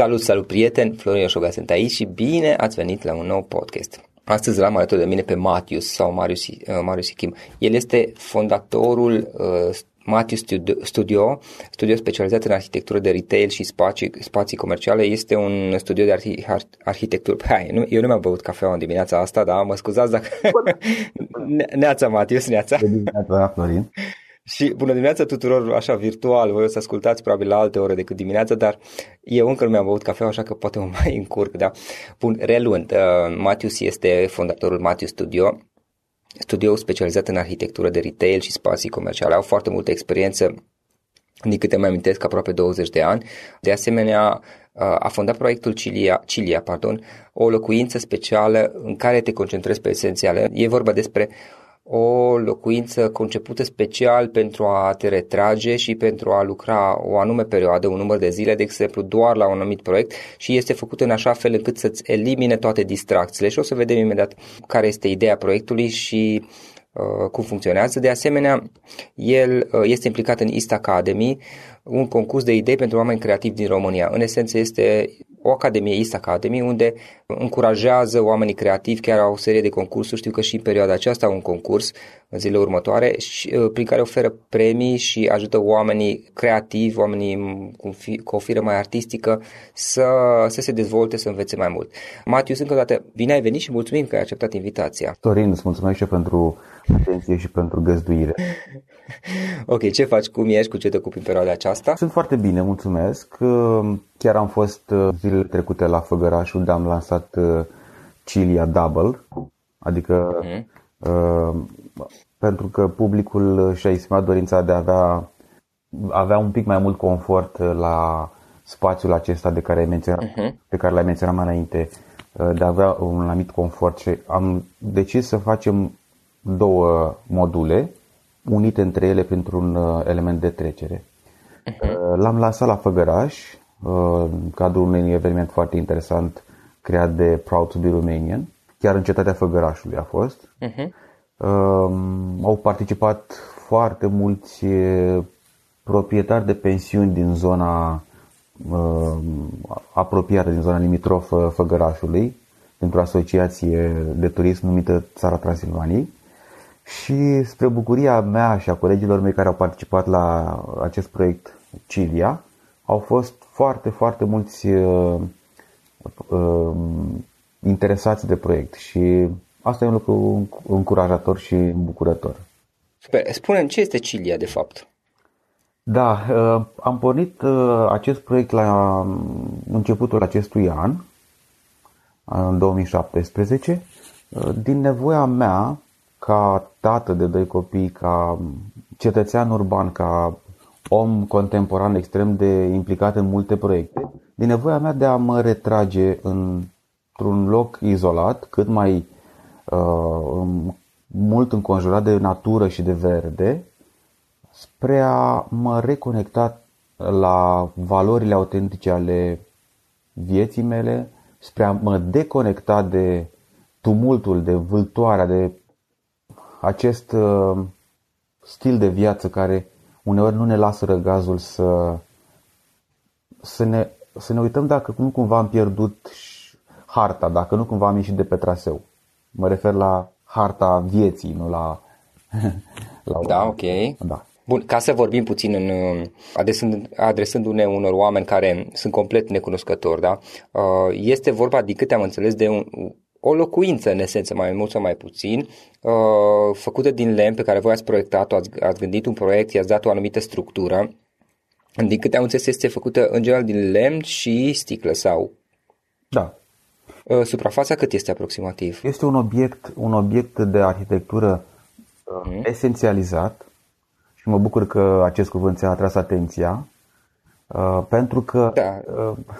Salut, salut prieteni, Florin Oșoga sunt aici și bine ați venit la un nou podcast. Astăzi l-am alături de mine pe Matius sau Marius, uh, Marius Ichim. El este fondatorul uh, Matius Studio, studio, studio specializat în arhitectură de retail și spații, spații comerciale. Este un studio de arhi, arhitectură. Hai, nu, eu nu mi-am băut cafea în dimineața asta, dar mă scuzați dacă... neața, Matius, neața. Neața, Florin. Și bună dimineața tuturor, așa virtual, voi o să ascultați probabil la alte ore decât dimineața, dar eu încă nu mi-am băut cafea, așa că poate mă mai încurc, da? Bun, reluând, uh, Matius este fondatorul Matius Studio, studio specializat în arhitectură de retail și spații comerciale. Au foarte multă experiență, din câte mai amintesc, aproape 20 de ani. De asemenea, uh, a fondat proiectul Cilia, Cilia pardon, o locuință specială în care te concentrezi pe esențiale. E vorba despre o locuință concepută special pentru a te retrage și pentru a lucra o anume perioadă, un număr de zile, de exemplu, doar la un anumit proiect și este făcută în așa fel încât să-ți elimine toate distracțiile și o să vedem imediat care este ideea proiectului și uh, cum funcționează. De asemenea, el uh, este implicat în East Academy, un concurs de idei pentru oameni creativi din România. În esență este o academie, East Academy, unde încurajează oamenii creativi, chiar au o serie de concursuri, știu că și în perioada aceasta au un concurs în zilele următoare, și, uh, prin care oferă premii și ajută oamenii creativi, oamenii cu, fi, cu o firă mai artistică să, să se dezvolte, să învețe mai mult. Matius, încă o dată, bine ai venit și mulțumim că ai acceptat invitația. Torin, îți mulțumesc și pentru atenție și pentru găzduire. ok, ce faci, cum ești, cu ce te ocupi în perioada aceasta? Sunt foarte bine, mulțumesc. Chiar am fost uh, zilele trecute la Făgăraș, unde am lansat uh, Cilia Double, adică uh-huh. uh, pentru că publicul și-a exprimat dorința de a avea, avea un pic mai mult confort la spațiul acesta de care, ai menționat, uh-huh. pe care l-ai menționat mai înainte, uh, de a avea un anumit confort și am decis să facem două module unite între ele printr-un uh, element de trecere. Uh-huh. L-am lansat la Făgăraș, uh, în cadrul unui eveniment foarte interesant creat de Proud to be Romanian, chiar în cetatea Făgărașului a fost. Uh-huh. Au participat foarte mulți proprietari de pensiuni din zona apropiată, din zona limitrofă Făgărașului, pentru o asociație de turism numită Țara Transilvaniei. Și spre bucuria mea și a colegilor mei care au participat la acest proiect Cilia, au fost foarte, foarte mulți uh, uh, interesați de proiect și asta e un lucru încurajator și bucurător. Super. Spune-mi ce este Cilia de fapt? Da, uh, am pornit uh, acest proiect la um, începutul acestui an, în 2017, uh, din nevoia mea ca tată de doi copii, ca cetățean urban, ca om contemporan extrem de implicat în multe proiecte, din nevoia mea de a mă retrage într-un loc izolat, cât mai uh, mult înconjurat de natură și de verde, spre a mă reconecta la valorile autentice ale vieții mele, spre a mă deconecta de tumultul, de vâltoarea, de acest uh, stil de viață care uneori nu ne lasă răgazul să, să, ne, să ne uităm dacă nu cumva am pierdut harta, dacă nu cumva am ieșit de pe traseu. Mă refer la harta vieții, nu la... la da, ok. Da. Bun, ca să vorbim puțin în, adresând, adresându-ne unor oameni care sunt complet necunoscători, da? Uh, este vorba, din câte am înțeles, de un, o locuință, în esență, mai mult sau mai puțin, uh, făcută din lemn pe care voi ați proiectat-o, ați, ați gândit un proiect, i-ați dat o anumită structură. Din câte am înțeles, este făcută în general din lemn și sticlă sau? Da. Uh, suprafața cât este aproximativ? Este un obiect, un obiect de arhitectură mm. esențializat și mă bucur că acest cuvânt ți-a atras atenția Uh, pentru că da.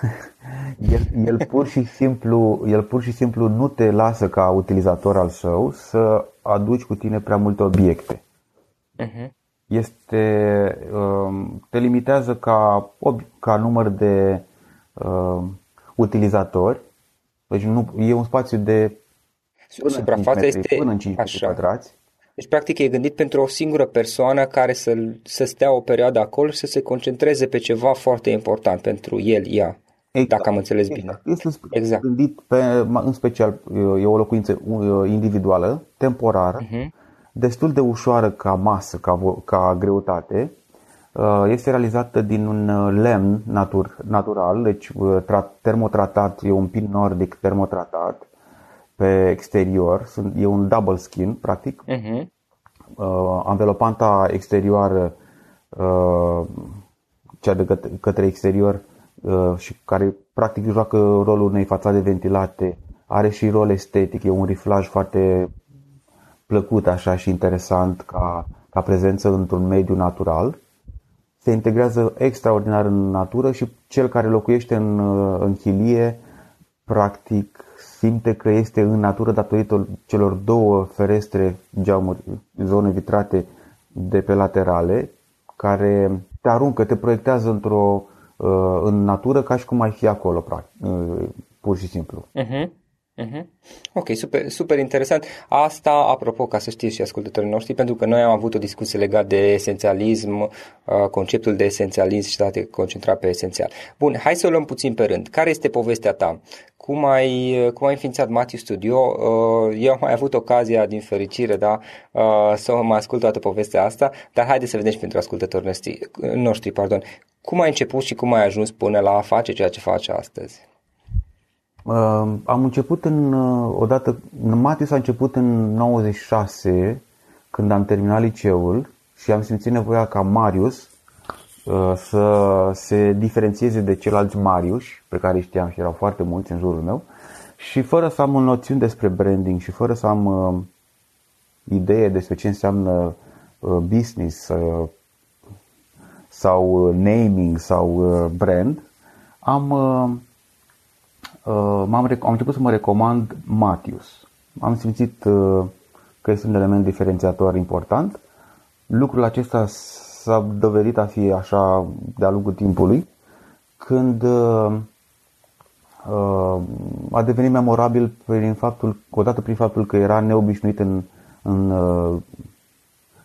uh, el, el, pur și simplu, el pur și simplu nu te lasă ca utilizator al său să aduci cu tine prea multe obiecte. Uh-huh. Este, uh, te limitează ca, ca număr de uh, utilizatori. Deci nu, e un spațiu de până Suprafața este până în 5 așa. quadrați. Deci, practic, e gândit pentru o singură persoană care să, să stea o perioadă acolo și să se concentreze pe ceva foarte important pentru el, ea. Exact. dacă am înțeles exact. bine. Este exact. gândit pe, în special, e o locuință individuală, temporară, uh-huh. destul de ușoară ca masă, ca, ca greutate, Uh, este realizată din un uh, lemn natur, natural, deci uh, termotratat, e un pin nordic termotratat pe exterior, e un double skin, practic. Uh-huh. Anvelopanta exterioară, cea de către, către exterior și care practic joacă rolul unei fațade ventilate, are și rol estetic, e un riflaj foarte plăcut așa și interesant ca, ca prezență într-un mediu natural. Se integrează extraordinar în natură și cel care locuiește în, în chilie practic simte că este în natură datorită celor două ferestre, geamuri, zone vitrate de pe laterale, care te aruncă, te proiectează într-o, uh, în natură ca și cum ai fi acolo, practic, uh, pur și simplu. Uh-huh. Uh-huh. Ok, super, super interesant. Asta, apropo, ca să știți și ascultătorii noștri, pentru că noi am avut o discuție legată de esențialism, uh, conceptul de esențialism și de a te concentra pe esențial. Bun, hai să o luăm puțin pe rând. Care este povestea ta? Cum ai, cum ai înființat Matthew Studio? Uh, eu am mai avut ocazia, din fericire, da, uh, să mă ascult toată povestea asta, dar haideți să vedem și pentru ascultătorii noștri, noștri pardon. Cum ai început și cum ai ajuns până la a face ceea ce faci astăzi? Am început în, uh, odată, Matius a început în 96, când am terminat liceul și am simțit nevoia ca Marius uh, să se diferențieze de ceilalți Marius, pe care știam și erau foarte mulți în jurul meu, și fără să am o noțiune despre branding și fără să am uh, idee despre ce înseamnă business sau naming sau brand, am uh, am am început să mă recomand Matius. Am simțit uh, că este un element diferențiator important. Lucrul acesta s-a dovedit a fi așa de-a lungul timpului, când uh, uh, a devenit memorabil prin faptul, odată prin faptul că era neobișnuit în, în, uh,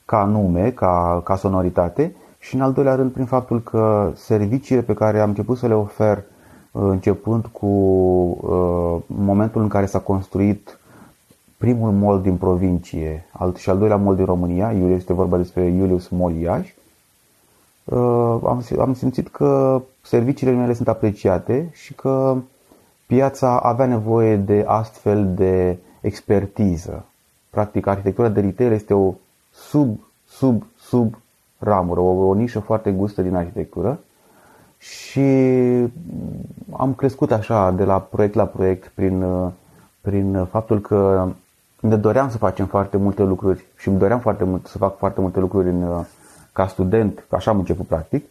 ca nume, ca, ca sonoritate și în al doilea rând prin faptul că serviciile pe care am început să le ofer începând cu uh, momentul în care s-a construit primul mall din provincie alt, și al doilea mall din România, Iulius, este vorba despre Iulius Mall Iași, uh, am, am simțit că serviciile mele sunt apreciate și că piața avea nevoie de astfel de expertiză. Practic, arhitectura de retail este o sub, sub, sub ramură, o, o nișă foarte gustă din arhitectură și am crescut așa de la proiect la proiect prin, prin faptul că ne doream să facem foarte multe lucruri și îmi doream foarte mult să fac foarte multe lucruri în, ca student, așa am început practic.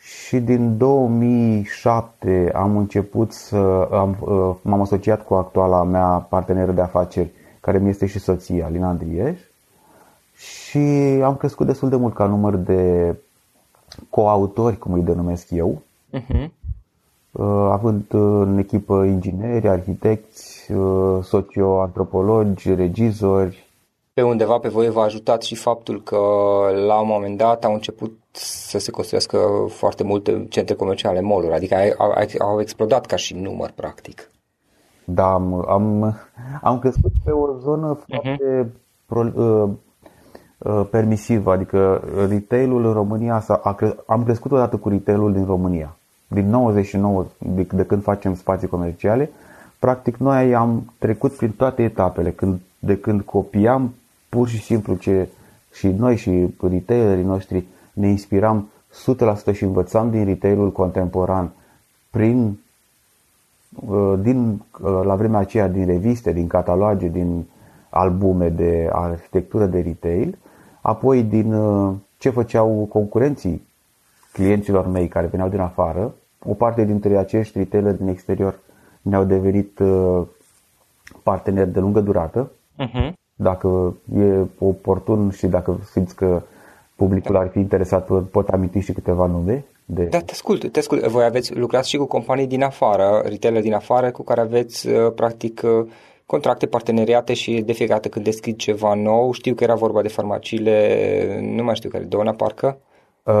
Și din 2007 am început să am, m-am asociat cu actuala mea parteneră de afaceri, care mi este și soția, Lina Andrieș. Și am crescut destul de mult ca număr de coautori, cum îi denumesc eu, uh-huh. având în echipă ingineri, arhitecți, uh, socioantropologi, regizori. Pe undeva pe voi v-a ajutat și faptul că la un moment dat au început să se construiască foarte multe centre comerciale, mall adică au, au explodat ca și număr, practic. Da, am, am, am crescut pe o zonă uh-huh. foarte pro, uh, Uh, permisivă, adică retailul în România, a cre- am crescut odată cu retailul din România. Din 99, de, de când facem spații comerciale, practic noi am trecut prin toate etapele, când, de când copiam pur și simplu ce și noi și retailerii noștri ne inspiram 100% și învățam din retailul contemporan prin uh, din, uh, la vremea aceea din reviste, din cataloage, din albume de arhitectură de retail apoi din uh, ce făceau concurenții clienților mei care veneau din afară, o parte dintre acești retailer din exterior ne-au devenit uh, parteneri de lungă durată. Uh-huh. Dacă e oportun și dacă simți că publicul ar fi interesat, pot aminti și câteva nume. De... Da, te ascult, te ascult. Voi aveți lucrat și cu companii din afară, retailer din afară, cu care aveți uh, practic contracte, parteneriate și de fiecare dată când deschid ceva nou, știu că era vorba de farmaciile, nu mai știu care, Dona parcă,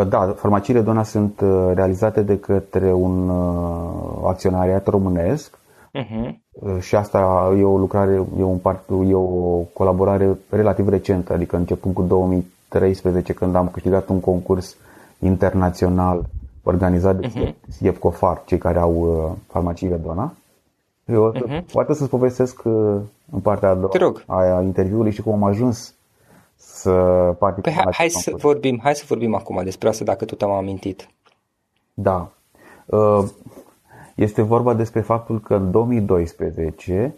Da, farmaciile Dona sunt realizate de către un acționariat românesc uh-huh. și asta e o lucrare, e, un part, e o colaborare relativ recentă, adică începând cu 2013 când am câștigat un concurs internațional organizat de uh-huh. Mhm. Cofar, cei care au uh, farmaciile Dona. Eu o uh-huh. poate să-ți povestesc uh, în partea a doua a interviului și cum am ajuns să particip. Păi hai, hai să vorbim, hai să vorbim acum despre asta dacă tot am amintit. Da. Uh, este vorba despre faptul că în 2012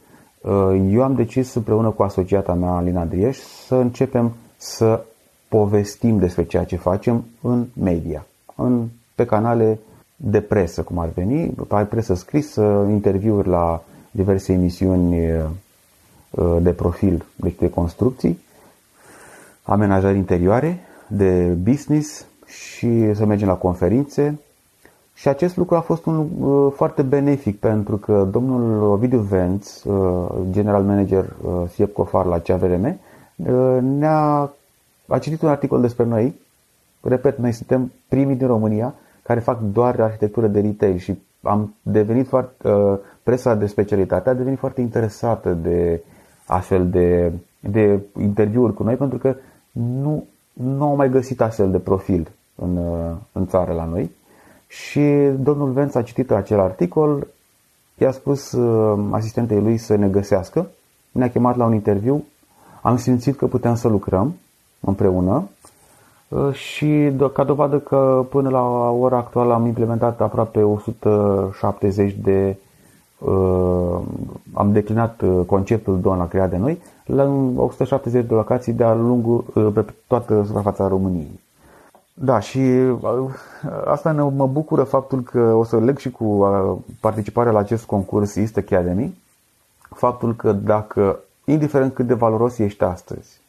eu am decis împreună cu asociata mea, Alina Drieș, să începem să povestim despre ceea ce facem în media, în, pe canale de presă, cum ar veni, pe presă scrisă, interviuri la diverse emisiuni uh, de profil, deci de construcții, amenajări interioare, de business și să mergem la conferințe. Și acest lucru a fost un uh, foarte benefic pentru că domnul Ovidiu Venț, uh, general manager SIEP Cofar la CAVRM, ne-a a citit un articol despre noi. Repet, noi suntem primii din România care fac doar arhitectură de retail și am devenit foarte, uh, presa de specialitate a devenit foarte interesată de astfel de, de interviuri cu noi pentru că nu, nu au mai găsit astfel de profil în, uh, în țară la noi. Și domnul Venț a citit acel articol, i-a spus uh, asistentei lui să ne găsească, ne-a chemat la un interviu, am simțit că puteam să lucrăm împreună. uh, și ca dovadă că până la ora actuală am implementat aproape 170 de uh, am declinat uh, conceptul Doamna creat de noi la 170 de locații de-a lungul pe toată suprafața României. Da, și asta ne, mă bucură faptul că o să leg și cu participarea la acest concurs East Academy, faptul că dacă, indiferent cât de valoros ești astăzi,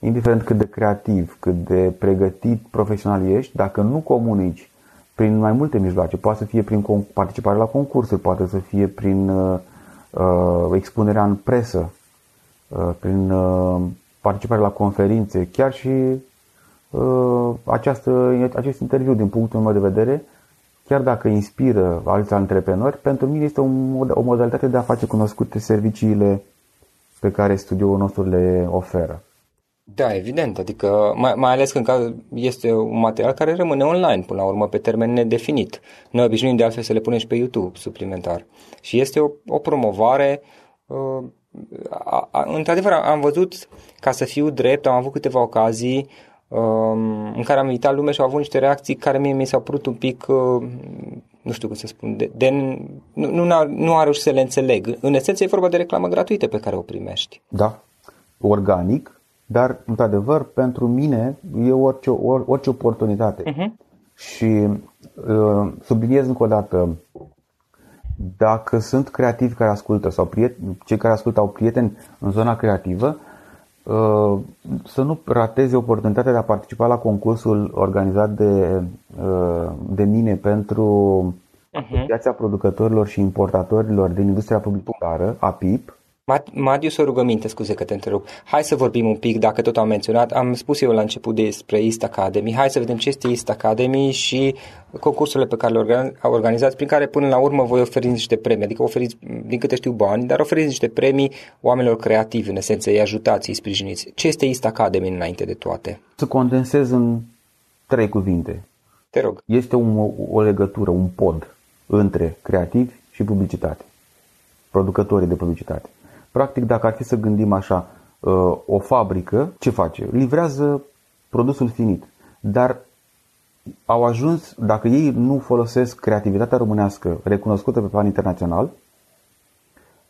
indiferent cât de creativ, cât de pregătit profesional ești, dacă nu comunici prin mai multe mijloace, poate să fie prin participare la concursuri, poate să fie prin uh, uh, expunerea în presă, uh, prin uh, participare la conferințe, chiar și uh, această, acest interviu, din punctul meu de vedere, chiar dacă inspiră alți antreprenori, pentru mine este o, o modalitate de a face cunoscute serviciile pe care studioul nostru le oferă. Da, evident, adică mai, mai ales când este un material care rămâne online până la urmă pe termen nedefinit. Noi obișnuim de altfel să le punem și pe YouTube suplimentar. Și este o, o promovare uh, a, a, într-adevăr am văzut, ca să fiu drept, am avut câteva ocazii um, în care am invitat lume și au avut niște reacții care mie mi s-au părut un pic, uh, nu știu cum să spun, de, de, nu, nu, nu am reușit să le înțeleg. În esență e vorba de reclamă gratuită pe care o primești. Da, organic, dar, într-adevăr, pentru mine e orice, orice oportunitate. Uh-huh. Și uh, subliniez încă o dată, dacă sunt creativi care ascultă sau prieteni, cei care ascultă au prieteni în zona creativă, uh, să nu rateze oportunitatea de a participa la concursul organizat de, uh, de mine pentru uh-huh. Asociația Producătorilor și Importatorilor din Industria Publicitară, APIP, Madius, o rugăminte, scuze că te întrerup. Hai să vorbim un pic, dacă tot am menționat. Am spus eu la început despre East Academy. Hai să vedem ce este East Academy și concursurile pe care le organizați, prin care până la urmă voi oferi niște premii. Adică oferiți, din câte știu, bani, dar oferiți niște premii oamenilor creativi, în esență, îi ajutați, îi sprijiniți. Ce este East Academy înainte de toate? Să condensez în trei cuvinte. Te rog. Este un, o legătură, un pod între creativi și publicitate. Producătorii de publicitate. Practic, dacă ar fi să gândim așa, uh, o fabrică, ce face? Livrează produsul finit. Dar au ajuns, dacă ei nu folosesc creativitatea românească recunoscută pe plan internațional,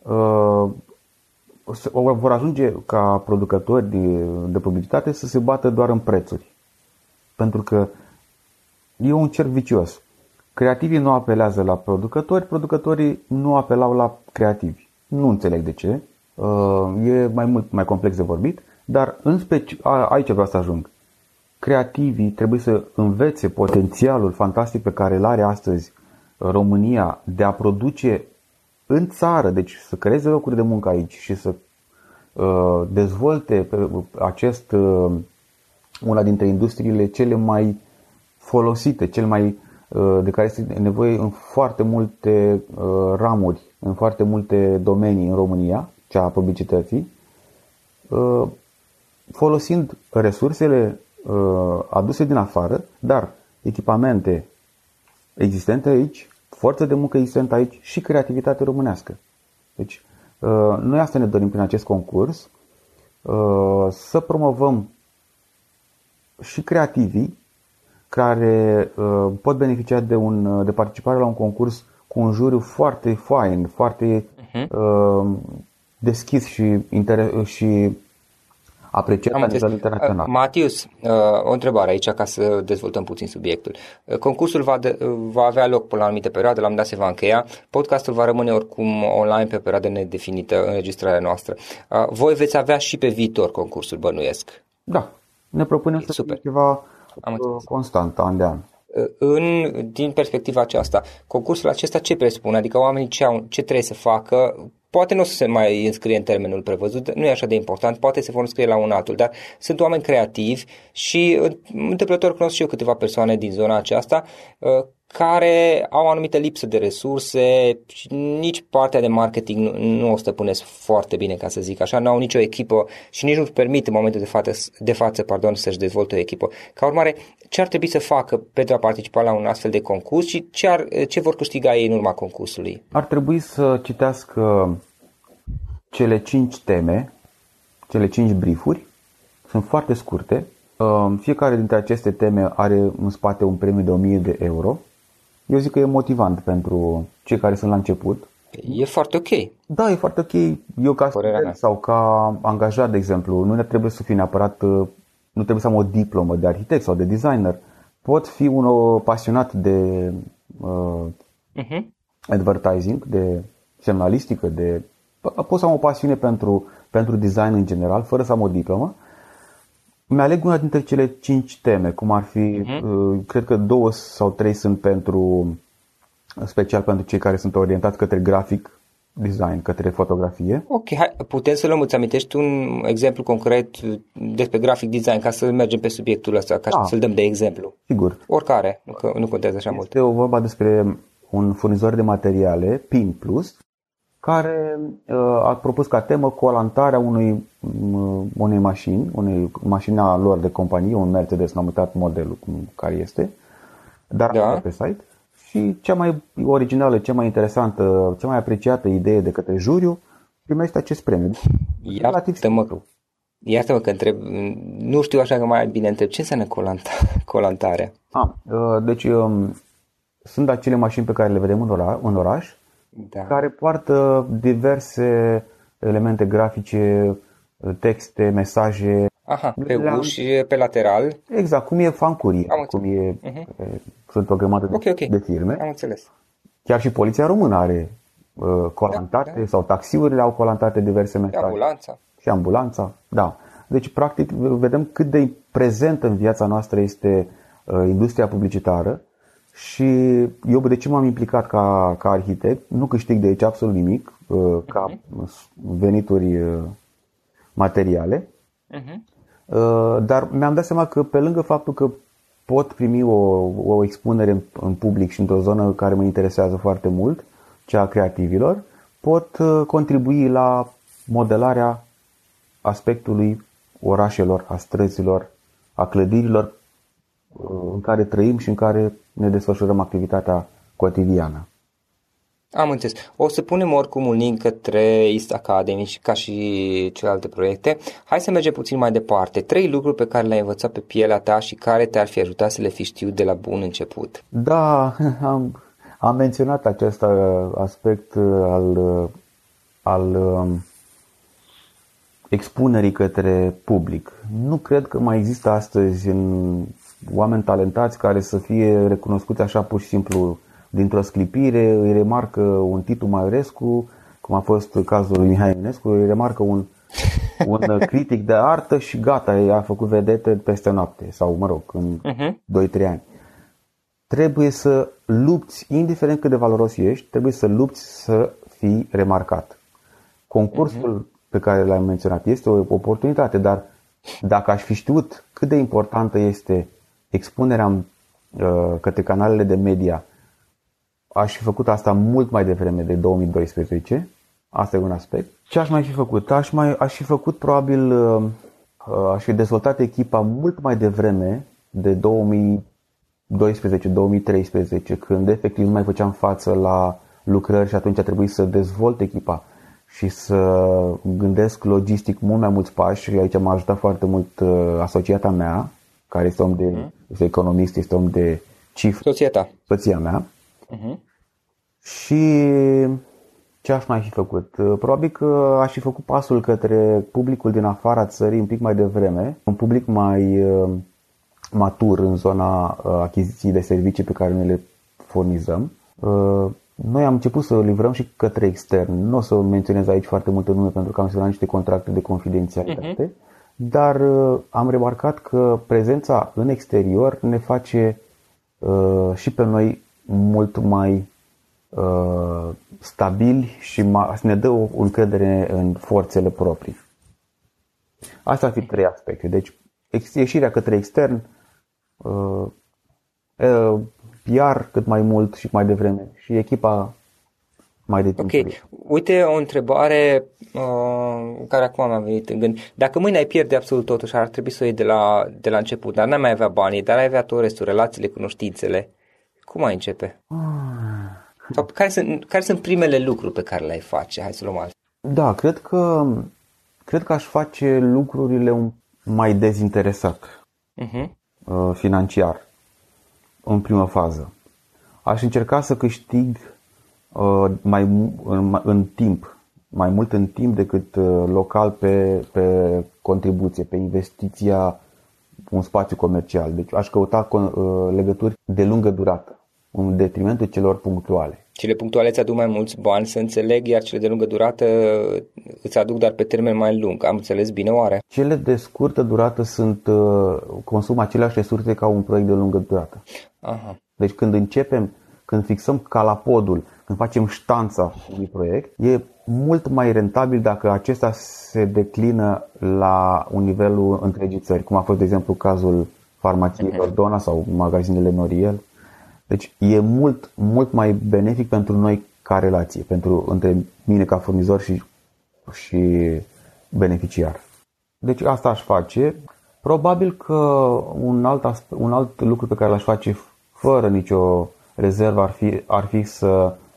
uh, vor ajunge ca producători de, de publicitate să se bată doar în prețuri. Pentru că e un cerc vicios. Creativii nu apelează la producători, producătorii nu apelau la creativi. Nu înțeleg de ce. Uh, e mai mult mai complex de vorbit, dar în speci- aici vreau să ajung. Creativii trebuie să învețe potențialul fantastic pe care îl are astăzi România de a produce în țară, deci să creeze locuri de muncă aici și să uh, dezvolte acest uh, una dintre industriile cele mai folosite, cel mai de care este nevoie în foarte multe ramuri, în foarte multe domenii în România, cea a publicității, folosind resursele aduse din afară, dar echipamente existente aici, forță de muncă existentă aici și creativitate românească. Deci, uh, noi asta ne dorim prin acest concurs, uh, să promovăm și creativii care uh, pot beneficia de, un, de participare la un concurs cu un juriu foarte fain, foarte uh-huh. Deschis și, inter- și apreciat la nivel internațional. Uh, Matius, uh, o întrebare aici ca să dezvoltăm puțin subiectul. Uh, concursul va, de, va avea loc până la anumite perioade, la un dat se va încheia. Podcastul va rămâne oricum online pe perioadă nedefinită înregistrarea noastră. Voi veți avea și pe viitor concursul, bănuiesc. Da, ne propunem e, să super. fie ceva Am constant, an de an. În, din perspectiva aceasta, concursul acesta ce presupune? Adică oamenii ce, au, ce trebuie să facă Poate nu o să se mai înscrie în termenul prevăzut, nu e așa de important, poate se vor înscrie la un altul, dar sunt oameni creativi și întâmplător cunosc și eu câteva persoane din zona aceasta uh, care au o anumită lipsă de resurse și nici partea de marketing nu, nu o stăpânesc foarte bine, ca să zic așa, nu au nicio echipă și nici nu-și permit în momentul de față, de față pardon, să-și dezvolte o echipă. Ca urmare, ce ar trebui să facă pentru a participa la un astfel de concurs și ce, ar, ce vor câștiga ei în urma concursului? Ar trebui să citească cele cinci teme, cele cinci briefuri, sunt foarte scurte. Fiecare dintre aceste teme are în spate un premiu de 1000 de euro eu zic că e motivant pentru cei care sunt la început. E foarte ok. Da, e foarte ok. Eu ca student sau ca angajat, de exemplu, nu ne trebuie să fiu neapărat, uh, nu trebuie să am o diplomă de arhitect sau de designer. Pot fi un uh, pasionat de uh, uh-huh. advertising, de semnalistică, de pot să am o pasiune pentru, pentru design în general, fără să am o diplomă mi-aleg una dintre cele cinci teme, cum ar fi, uh-huh. cred că două sau trei sunt pentru, special pentru cei care sunt orientați către grafic design, către fotografie. Ok, hai, putem să luăm, îți amintești un exemplu concret despre grafic design ca să mergem pe subiectul ăsta, ca da. să-l dăm de exemplu. Sigur. Oricare, nu, nu contează așa este mult. Este o vorba despre un furnizor de materiale, PIN Plus, care uh, a propus ca temă colantarea unui, uh, unei mașini, unei mașina lor de companie, un Mercedes, n-am uitat modelul care este, dar da. pe site. Și cea mai originală, cea mai interesantă, cea mai apreciată idee de către juriu primește acest premiu. Iartă-mă, iartă-mă că întreb, nu știu așa că mai bine întreb, ce înseamnă colanta, colantarea? Ah, uh, deci um, sunt acele mașini pe care le vedem în, ora, în oraș, da. care poartă diverse elemente grafice, texte, mesaje. Aha, pe la... uși, pe lateral. Exact, cum e fancurie, Am cum e, uh-huh. sunt o grămadă de, okay, okay. de firme. Am înțeles. Chiar și poliția română are uh, colantate da, da. sau taxiurile au colantate diverse mesaje. Și ambulanța. Și ambulanța, da. Deci, practic, vedem cât de prezent în viața noastră este uh, industria publicitară și eu de ce m-am implicat ca, ca arhitect? Nu câștig de aici absolut nimic uh, ca uh-huh. venituri uh, materiale, uh-huh. dar mi-am dat seama că pe lângă faptul că pot primi o, o expunere în, în public și într-o zonă care mă interesează foarte mult, cea a creativilor, pot uh, contribui la modelarea aspectului orașelor, a străzilor, a clădirilor în care trăim și în care ne desfășurăm activitatea cotidiană. Am înțeles. O să punem oricum un link către East Academy și ca și celelalte proiecte. Hai să mergem puțin mai departe. Trei lucruri pe care le-ai învățat pe pielea ta și care te-ar fi ajutat să le fi știut de la bun început. Da, am, am menționat acest aspect al, al um, expunerii către public. Nu cred că mai există astăzi în oameni talentați care să fie recunoscuți așa pur și simplu dintr-o sclipire, îi remarcă un Titu Maiorescu, cum a fost cazul lui Mihai Eminescu, îi remarcă un, un critic de artă și gata, a făcut vedete peste noapte sau, mă rog, în uh-huh. 2-3 ani. Trebuie să lupți, indiferent cât de valoros ești, trebuie să lupți să fii remarcat. Concursul uh-huh. pe care l-am menționat este o oportunitate, dar dacă aș fi știut cât de importantă este expunerea în uh, către canalele de media, aș fi făcut asta mult mai devreme de 2012. Asta e un aspect. Ce aș mai fi făcut? Aș, mai, aș fi făcut probabil, uh, uh, aș fi dezvoltat echipa mult mai devreme de 2012-2013, când efectiv nu mai făceam față la lucrări și atunci a trebuit să dezvolt echipa și să gândesc logistic mult mai mulți pași și aici m-a ajutat foarte mult uh, asociata mea, care este om de, uh-huh. Este economist, este om de cifre. Soția Soția mea. Uh-huh. Și ce aș mai fi făcut? Uh, probabil că aș fi făcut pasul către publicul din afara țării un pic mai devreme, un public mai uh, matur în zona achiziției de servicii pe care ne le furnizăm. Noi am început să livrăm și către extern. Nu o să menționez aici foarte multe nume pentru că am semnat niște contracte de confidențialitate, uh-huh. Dar uh, am remarcat că prezența în exterior ne face uh, și pe noi mult mai uh, stabili și ma- ne dă o încredere în forțele proprii. Asta ar fi trei aspecte. Deci, ieșirea către extern, uh, uh, PR cât mai mult și mai devreme și echipa mai de timp. Ok. Uite o întrebare uh, care acum mi-a venit în gând. Dacă mâine ai pierde absolut totul și ar trebui să o iei de la, de la început, dar n-ai mai avea banii, dar ai avea tot restul, relațiile, cunoștințele, cum ai începe? Ah. Sau care sunt, care sunt primele lucruri pe care le-ai face? Hai să luăm alt. Da, cred că, cred că aș face lucrurile mai dezinteresat uh-huh. financiar în primă fază. Aș încerca să câștig uh, mai în, în timp, mai mult în timp decât uh, local pe, pe contribuție, pe investiția un spațiu comercial. Deci aș căuta uh, legături de lungă durată, în detrimentul celor punctuale. Cele punctuale îți aduc mai mulți bani, să înțeleg, iar cele de lungă durată îți aduc dar pe termen mai lung. Am înțeles bine oare? Cele de scurtă durată sunt consumă aceleași resurse ca un proiect de lungă durată. Aha. Deci când începem, când fixăm calapodul, când facem ștanța unui proiect, e mult mai rentabil dacă acesta se declină la un nivelul întregii țări, cum a fost, de exemplu, cazul farmaciei Ordona sau magazinele Noriel. Deci e mult, mult mai benefic pentru noi ca relație, pentru între mine ca furnizor și, și beneficiar. Deci asta aș face. Probabil că un alt, un alt lucru pe care l-aș face fără nicio rezervă ar fi, ar fi să mm,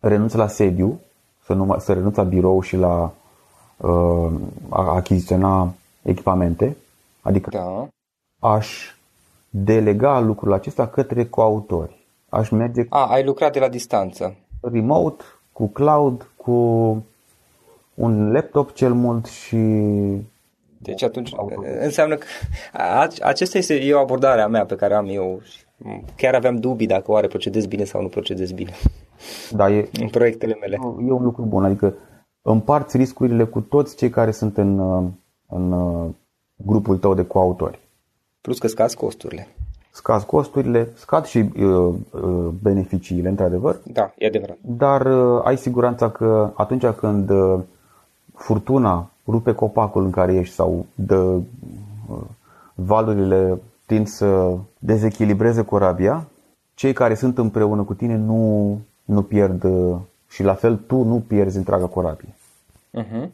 renunț la sediu, să, nu, să renunț la birou și la uh, a achiziționa echipamente, adică da. aș delega lucrul acesta către coautori. Aș merge... A, ai lucrat de la distanță. Remote, cu cloud, cu un laptop cel mult și deci atunci înseamnă că acesta este e o abordare a mea pe care am eu. Chiar aveam dubii dacă oare procedez bine sau nu procedez bine. Da, e, în proiectele mele. E un lucru bun, adică împarți riscurile cu toți cei care sunt în, în grupul tău de coautori. Plus că scazi costurile. Scazi costurile, scad și uh, uh, beneficiile, într-adevăr. Da, e adevărat. Dar uh, ai siguranța că atunci când uh, furtuna rupe copacul în care ești sau dă uh, valurile tind să dezechilibreze corabia, cei care sunt împreună cu tine nu, nu pierd uh, și la fel tu nu pierzi întreaga corabie. Uh-huh.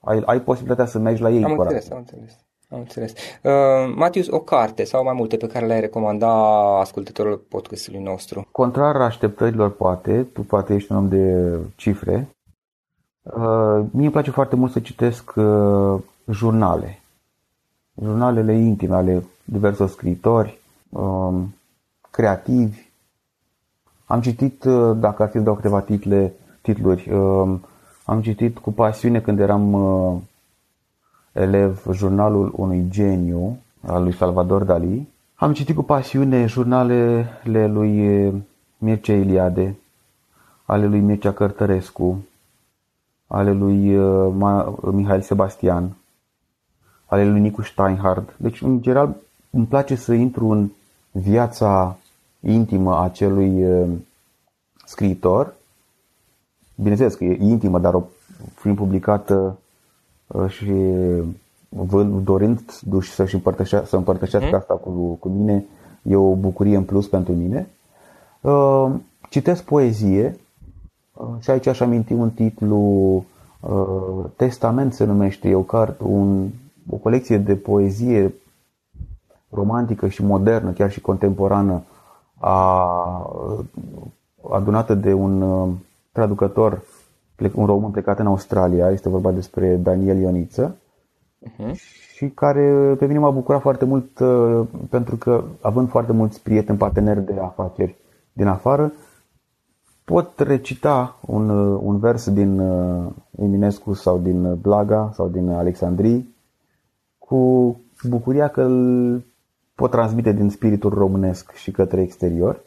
Ai, ai posibilitatea să mergi la ei am înțeles, am înțeles. Am înțeles. Uh, Matius, o carte sau mai multe pe care le-ai recomanda ascultătorilor podcastului nostru? Contrar așteptărilor, poate, tu poate ești un om de cifre, Uh, mie îmi place foarte mult să citesc uh, jurnale. Jurnalele intime ale diversos scriitori, um, creativi. Am citit, uh, dacă ar fi să dau câteva title, titluri, um, am citit cu pasiune când eram elev jurnalul unui geniu al lui Salvador Dali. Am citit cu pasiune jurnalele lui Mircea Iliade, ale lui Mircea Cărtărescu, ale lui uh, Mihail Sebastian, ale lui Nicu Steinhard. Deci, în general, îmi place să intru în viața intimă a acelui uh, scriitor. Bineînțeles că e intimă, dar o fiind publicată uh, și dorind să-și împărtășea, să împărtășească mm. asta cu, cu mine, e o bucurie în plus pentru mine. Uh, citesc poezie uh, și aici aș aminti un titlu uh, Testament se numește, e o carte, un, o colecție de poezie romantică și modernă, chiar și contemporană, a, adunată de un traducător, un român plecat în Australia, este vorba despre Daniel Ioniță, uh-huh. și care pe mine m-a bucurat foarte mult pentru că, având foarte mulți prieteni, parteneri de afaceri din afară, pot recita un, un vers din Eminescu sau din Blaga sau din Alexandrii cu bucuria că îl pot transmite din spiritul românesc și către exterior.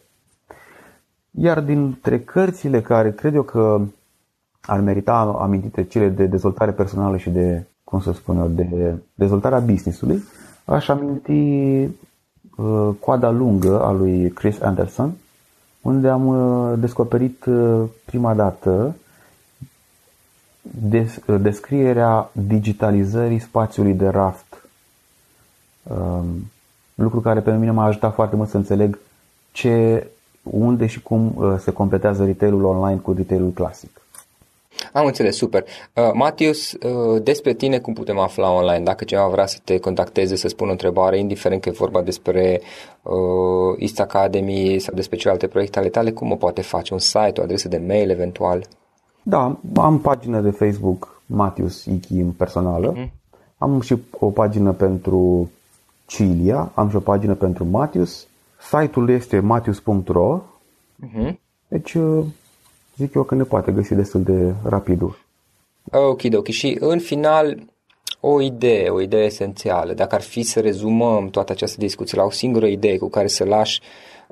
Iar dintre cărțile care cred eu că ar merita amintite cele de dezvoltare personală și de, cum să spun eu, de dezvoltarea businessului, aș aminti uh, Coada lungă a lui Chris Anderson, unde am uh, descoperit uh, prima dată des, uh, descrierea digitalizării spațiului de raft. Um, lucru care pe mine m-a ajutat foarte mult să înțeleg ce, unde și cum se completează retailul online cu retailul clasic. Am înțeles, super. Uh, Matius, uh, despre tine cum putem afla online? Dacă cineva vrea să te contacteze, să spună o întrebare, indiferent că e vorba despre uh, East Academy sau despre celelalte proiecte ale tale, cum o poate face? Un site, o adresă de mail eventual? Da, am pagină de Facebook Matius Ichim personală. Uh-huh. Am și o pagină pentru Cilia, am și o pagină pentru Matius. Site-ul este matius.ro. Uh-huh. Deci uh, zic eu că ne poate găsi destul de rapid. Ok, ok. Și în final, o idee, o idee esențială. Dacă ar fi să rezumăm toată această discuție la o singură idee cu care să lași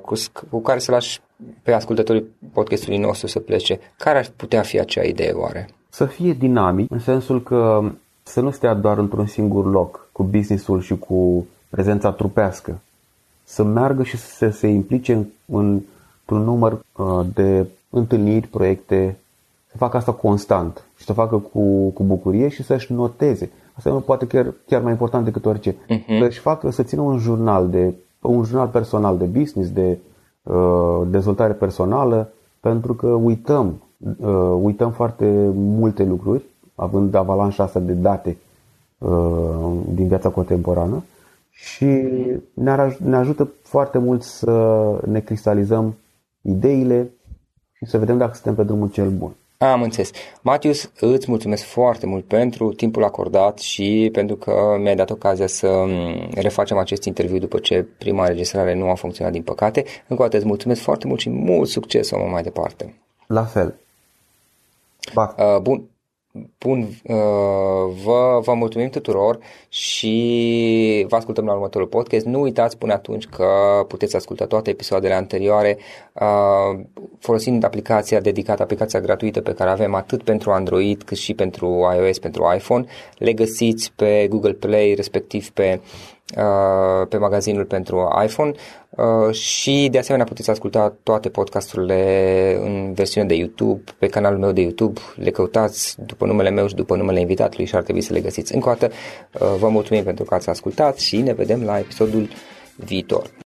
cu, cu care să lași pe ascultătorii podcastului nostru să plece, care ar putea fi acea idee oare? Să fie dinamic, în sensul că să nu stea doar într-un singur loc cu businessul și cu prezența trupească. Să meargă și să se implice în, în, într-un număr uh, de întâlniri, proiecte, să facă asta constant și să facă cu, cu bucurie și să-și noteze. Asta e poate chiar, chiar mai important decât orice. Uh-huh. Să-și facă, să țină un jurnal de un jurnal personal de business, de uh, dezvoltare personală, pentru că uităm, uh, uităm foarte multe lucruri, având avalanșa asta de date uh, din viața contemporană și ne, ne ajută foarte mult să ne cristalizăm ideile, și să vedem dacă suntem pe drumul cel bun. Am înțeles. Matius, îți mulțumesc foarte mult pentru timpul acordat și pentru că mi-ai dat ocazia să mm, refacem acest interviu după ce prima înregistrare nu a funcționat din păcate. Încă o dată îți mulțumesc foarte mult și mult succes om mai departe. La fel. Ba. Uh, bun. Bun, uh, vă, vă mulțumim tuturor și vă ascultăm la următorul podcast. Nu uitați până atunci că puteți asculta toate episoadele anterioare uh, folosind aplicația dedicată, aplicația gratuită pe care avem atât pentru Android cât și pentru iOS, pentru iPhone. Le găsiți pe Google Play, respectiv pe Uh, pe magazinul pentru iPhone uh, și de asemenea puteți asculta toate podcasturile în versiune de YouTube, pe canalul meu de YouTube, le căutați după numele meu și după numele invitatului și ar trebui să le găsiți. Încă o dată uh, vă mulțumim pentru că ați ascultat și ne vedem la episodul viitor.